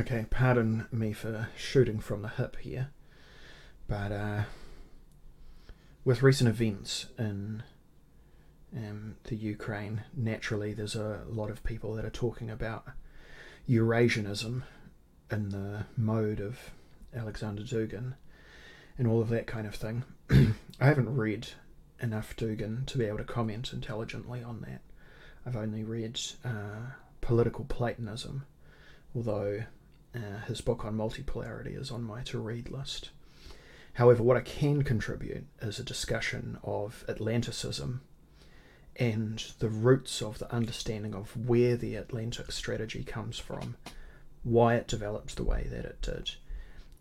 Okay, pardon me for shooting from the hip here, but uh, with recent events in um, the Ukraine, naturally there's a lot of people that are talking about Eurasianism in the mode of Alexander Dugin and all of that kind of thing. I haven't read enough Dugin to be able to comment intelligently on that. I've only read uh, Political Platonism, although uh, his book on multipolarity is on my to read list. However, what I can contribute is a discussion of Atlanticism and the roots of the understanding of where the Atlantic strategy comes from, why it developed the way that it did,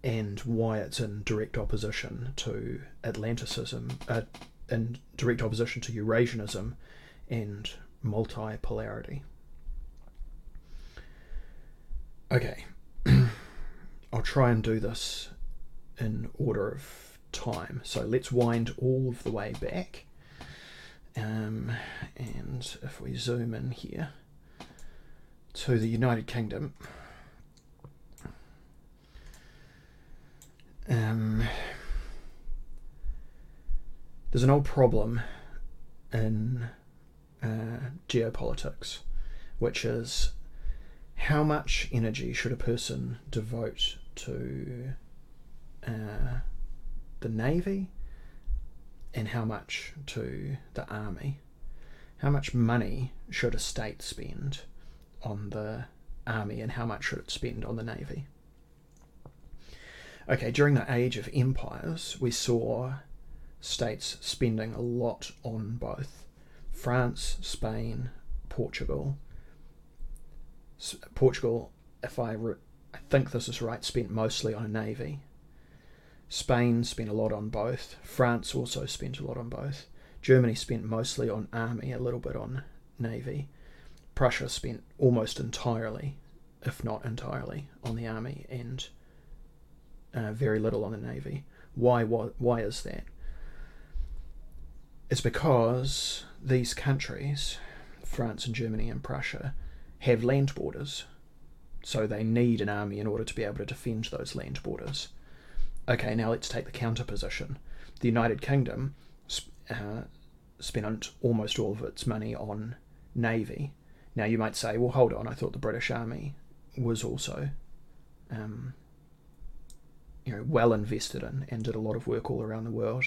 and why it's in direct opposition to Atlanticism, uh, in direct opposition to Eurasianism and multipolarity. Okay, I'll try and do this in order of time. So let's wind all of the way back. Um, and if we zoom in here to the United Kingdom, um, there's an old problem in uh, geopolitics, which is how much energy should a person devote to uh, the navy and how much to the army? How much money should a state spend on the army and how much should it spend on the navy? Okay, during the age of empires, we saw states spending a lot on both France, Spain, Portugal, Portugal, if I, re- I think this is right, spent mostly on a navy. Spain spent a lot on both. France also spent a lot on both. Germany spent mostly on army, a little bit on navy. Prussia spent almost entirely, if not entirely, on the army and uh, very little on the navy. Why? Why, why is that? It's because these countries, France and Germany and Prussia, have land borders. So they need an army in order to be able to defend those land borders. Okay, now let's take the counter position. The United Kingdom uh, spent almost all of its money on navy. Now you might say, well, hold on, I thought the British Army was also, um, you know, well invested in and did a lot of work all around the world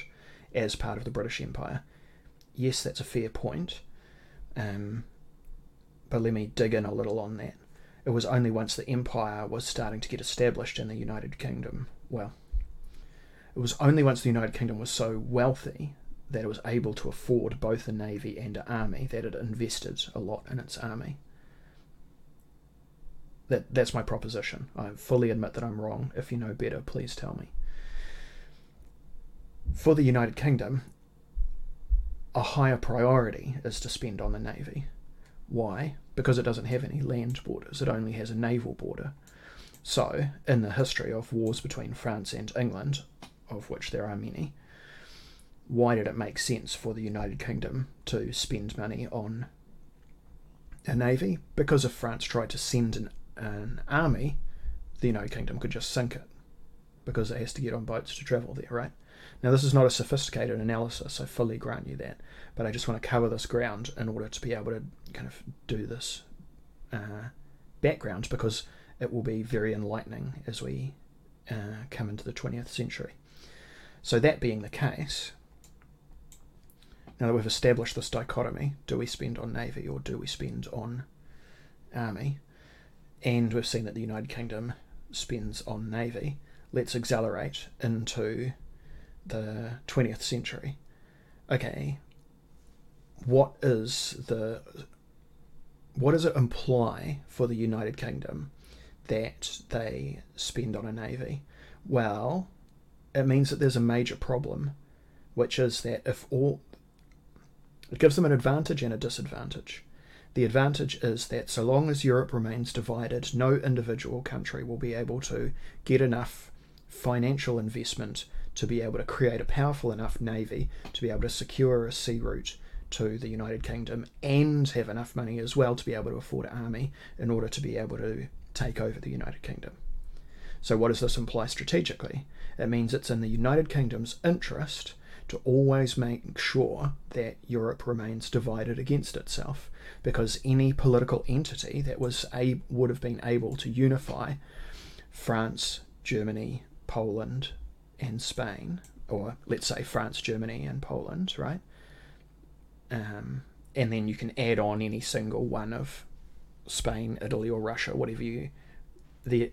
as part of the British Empire. Yes, that's a fair point. Um, but let me dig in a little on that. It was only once the empire was starting to get established in the United Kingdom, well, it was only once the United Kingdom was so wealthy that it was able to afford both a navy and an army that it invested a lot in its army. That, that's my proposition. I fully admit that I'm wrong. If you know better, please tell me. For the United Kingdom, a higher priority is to spend on the navy. Why? Because it doesn't have any land borders, it only has a naval border. So, in the history of wars between France and England, of which there are many, why did it make sense for the United Kingdom to spend money on a navy? Because if France tried to send an, an army, the United Kingdom could just sink it because it has to get on boats to travel there, right? Now, this is not a sophisticated analysis, I fully grant you that, but I just want to cover this ground in order to be able to kind of do this uh, background because it will be very enlightening as we uh, come into the 20th century. So, that being the case, now that we've established this dichotomy, do we spend on navy or do we spend on army? And we've seen that the United Kingdom spends on navy. Let's accelerate into the 20th century. Okay, what is the what does it imply for the United Kingdom that they spend on a navy? Well, it means that there's a major problem, which is that if all it gives them an advantage and a disadvantage. The advantage is that so long as Europe remains divided, no individual country will be able to get enough financial investment to be able to create a powerful enough navy to be able to secure a sea route to the United Kingdom and have enough money as well to be able to afford an army in order to be able to take over the United Kingdom. So, what does this imply strategically? It means it's in the United Kingdom's interest to always make sure that Europe remains divided against itself, because any political entity that was a would have been able to unify France, Germany, Poland, and Spain, or let's say France, Germany, and Poland, right? Um, and then you can add on any single one of Spain, Italy, or Russia, whatever you, the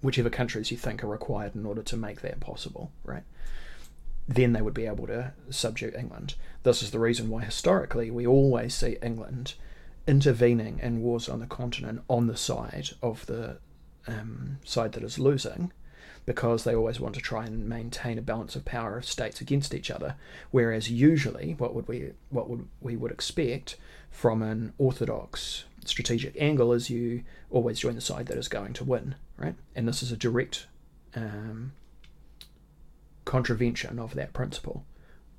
whichever countries you think are required in order to make that possible, right? Then they would be able to subdue England. This is the reason why historically we always see England intervening in wars on the continent on the side of the um, side that is losing, because they always want to try and maintain a balance of power of states against each other. Whereas usually, what would we what would we would expect from an orthodox strategic angle is you always join the side that is going to win, right? And this is a direct um, contravention of that principle,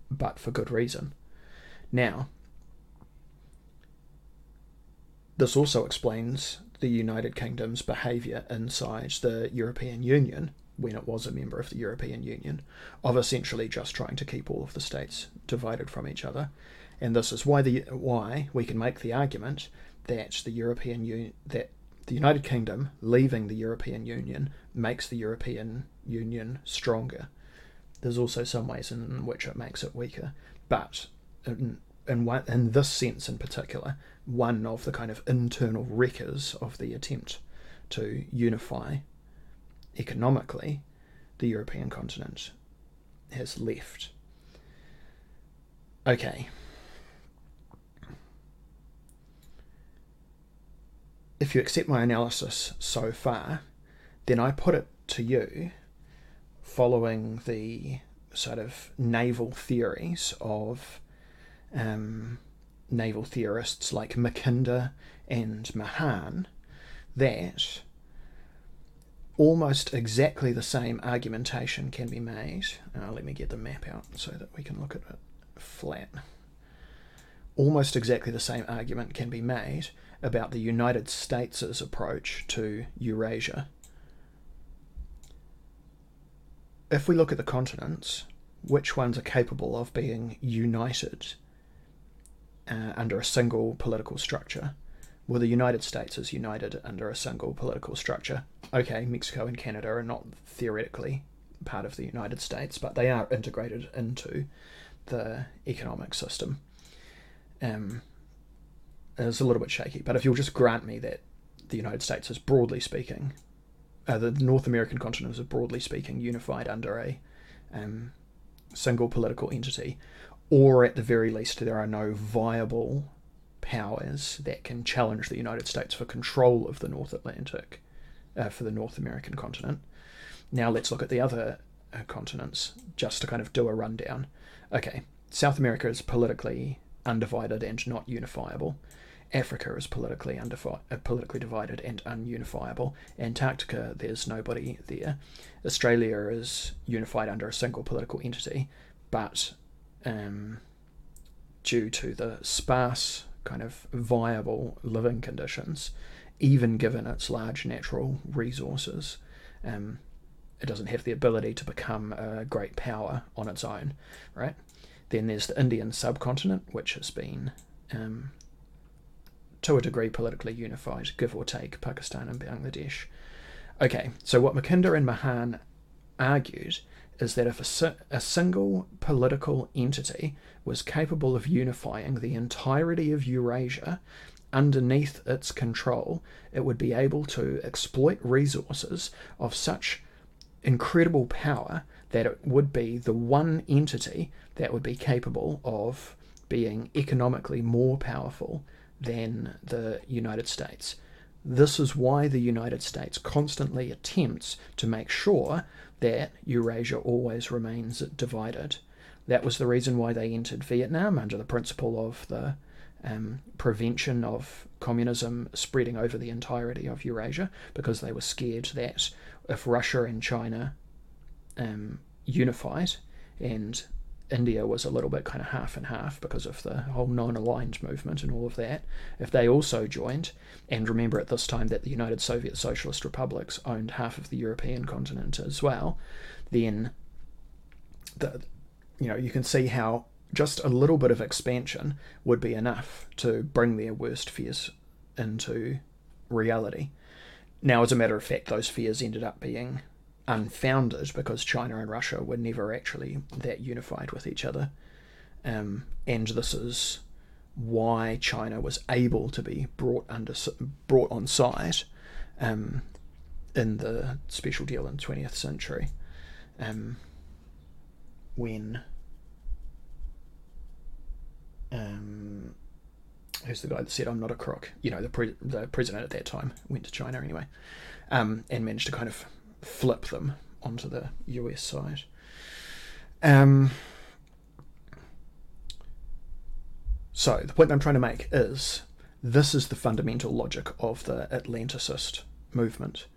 but for good reason. Now, this also explains the United Kingdom's behaviour inside the European Union when it was a member of the European Union, of essentially just trying to keep all of the states divided from each other. And this is why the why we can make the argument that the European Union that the United Kingdom leaving the European Union makes the European Union stronger. There's also some ways in which it makes it weaker, but in, in, one, in this sense in particular, one of the kind of internal wreckers of the attempt to unify economically the European continent has left. Okay, if you accept my analysis so far, then I put it to you following the sort of naval theories of um, naval theorists like Mackinder and Mahan that almost exactly the same argumentation can be made. Uh, let me get the map out so that we can look at it flat. Almost exactly the same argument can be made about the United States' approach to Eurasia. If we look at the continents, which ones are capable of being united uh, under a single political structure? Well, the United States is united under a single political structure. Okay, Mexico and Canada are not theoretically part of the United States, but they are integrated into the economic system. Um, is a little bit shaky. But if you'll just grant me that the United States is broadly speaking, uh, the North American continent is broadly speaking unified under a um, single political entity, or at the very least, there are no viable powers that can challenge the United States for control of the North Atlantic, uh, for the North American continent. Now let's look at the other uh, continents just to kind of do a rundown. Okay, South America is politically undivided and not unifiable. Africa is politically undefi- uh, politically divided and ununifiable. Antarctica, there's nobody there. Australia is unified under a single political entity, but um, due to the sparse kind of viable living conditions, even given its large natural resources, um, it doesn't have the ability to become a great power on its own, right? Then there's the Indian subcontinent, which has been um, to a degree politically unified, give or take Pakistan and Bangladesh. Okay, so what Mackinder and Mahan argued is that if a, a single political entity was capable of unifying the entirety of Eurasia underneath its control, it would be able to exploit resources of such incredible power that it would be the one entity that would be capable of being economically more powerful than the United States. This is why the United States constantly attempts to make sure that Eurasia always remains divided. That was the reason why they entered Vietnam under the principle of the um, prevention of communism spreading over the entirety of Eurasia, because they were scared that if Russia and China um, unified and India was a little bit kind of half and half because of the whole non aligned movement and all of that, if they also joined, and remember at this time that the United Soviet Socialist Republics owned half of the European continent as well, then the, you know, you can see how just a little bit of expansion would be enough to bring their worst fears into reality. Now, as a matter of fact, those fears ended up being unfounded because China and Russia were never actually that unified with each other. Um, and this is why China was able to be brought under brought on side um, in the special deal in 20th century um, when um, who's the guy that said I'm not a crook? You know, the pre- the president at that time went to China anyway, um, and managed to kind of flip them onto the US side. Um, so the point I'm trying to make is this is the fundamental logic of the Atlanticist movement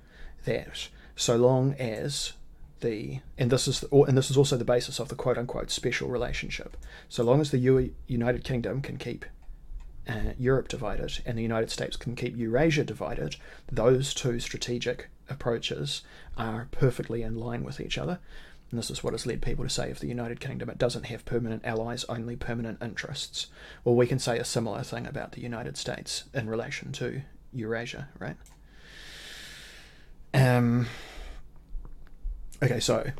that so long as the and this is the, and this is also the basis of the quote unquote special relationship. So long as the U- United Kingdom can keep uh, Europe divided and the United States can keep Eurasia divided, those two strategic approaches are perfectly in line with each other. And this is what has led people to say if the United Kingdom it doesn't have permanent allies, only permanent interests. Well, we can say a similar thing about the United States in relation to Eurasia, right? Um, Okay, so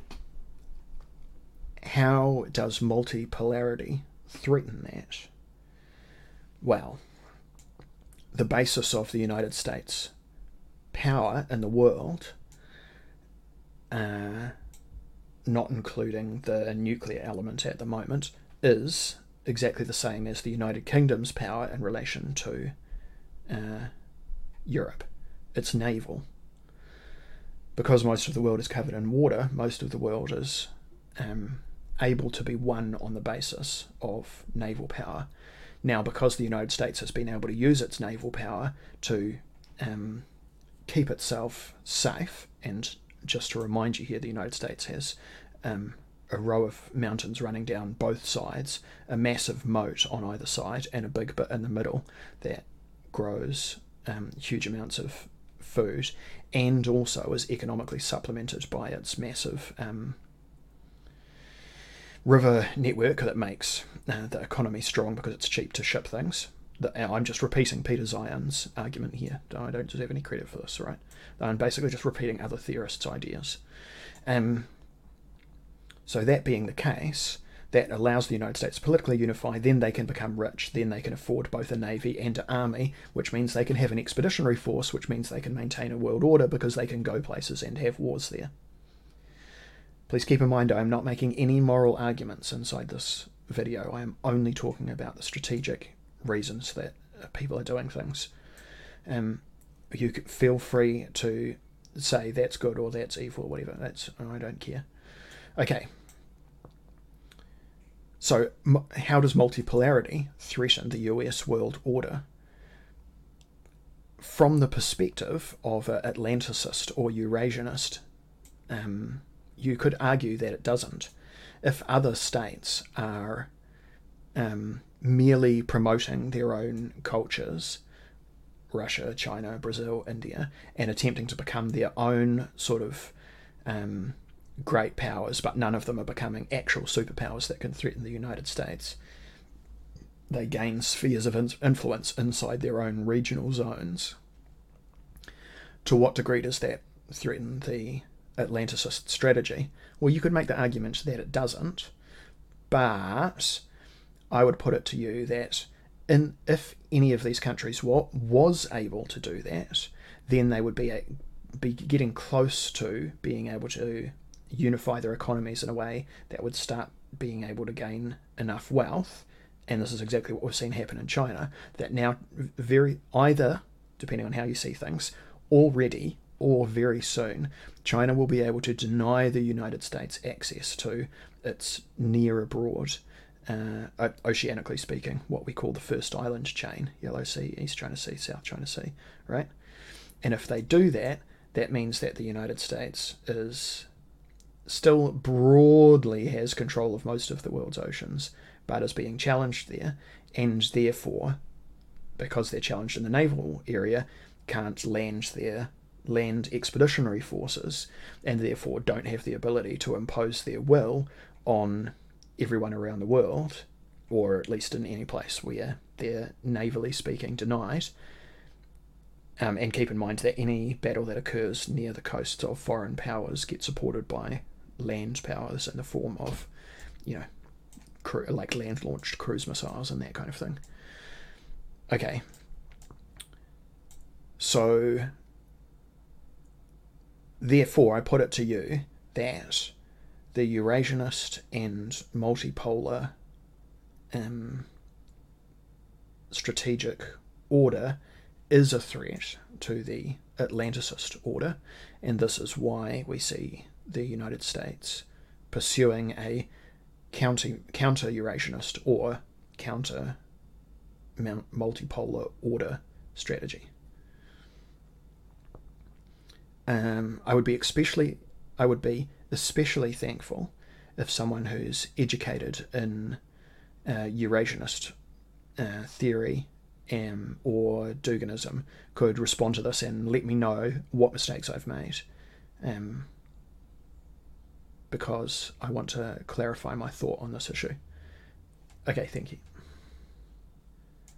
how does multipolarity threaten that? Well, the basis of the United States power in the world, uh, not including the nuclear element at the moment, is exactly the same as the United Kingdom's power in relation to uh, Europe. It's naval because most of the world is covered in water, most of the world is um, able to be won on the basis of naval power. Now, because the United States has been able to use its naval power to um, keep itself safe, and just to remind you here, the United States has um, a row of mountains running down both sides, a massive moat on either side, and a big bit in the middle that grows um, huge amounts of food and also is economically supplemented by its massive um, river network that makes uh, the economy strong because it's cheap to ship things. I'm just repeating Peter Zeihan's argument here. I don't deserve any credit for this, right? I'm basically just repeating other theorists' ideas. Um, so that being the case, that allows the United States to politically unify, then they can become rich, then they can afford both a navy and an army, which means they can have an expeditionary force, which means they can maintain a world order because they can go places and have wars there. Please keep in mind I am not making any moral arguments inside this video. I am only talking about the strategic reasons that people are doing things. Um, you can feel free to say that's good or that's evil or whatever. That's I don't care. Okay, so, how does multipolarity threaten the US world order? From the perspective of an Atlanticist or Eurasianist, um, you could argue that it doesn't. If other states are um, merely promoting their own cultures, Russia, China, Brazil, India, and attempting to become their own sort of um, great powers, but none of them are becoming actual superpowers that can threaten the United States. They gain spheres of influence inside their own regional zones. To what degree does that threaten the Atlanticist strategy? Well, you could make the argument that it doesn't, but I would put it to you that in, if any of these countries wa- was able to do that, then they would be a, be getting close to being able to unify their economies in a way that would start being able to gain enough wealth. And this is exactly what we've seen happen in China. That now, very either depending on how you see things, already or very soon, China will be able to deny the United States access to its near abroad, uh, oceanically speaking, what we call the first island chain Yellow Sea, East China Sea, South China Sea, right? And if they do that, that means that the United States is still broadly has control of most of the world's oceans, but is being challenged there, and therefore, because they're challenged in the naval area, can't land their land expeditionary forces, and therefore don't have the ability to impose their will on everyone around the world, or at least in any place where they're navally speaking denied. Um, and keep in mind that any battle that occurs near the coasts of foreign powers gets supported by land powers in the form of, you know, cru- like land launched cruise missiles and that kind of thing. Okay. So, therefore, I put it to you that the Eurasianist and multipolar um, strategic order is a threat to the Atlanticist order, and this is why we see the United States pursuing a counter Eurasianist or counter multipolar order strategy. Um, I would be especially I would be especially thankful if someone who's educated in uh, Eurasianist uh, theory um, or Duginism could respond to this and let me know what mistakes I've made. Um, because I want to clarify my thought on this issue. Okay, thank you.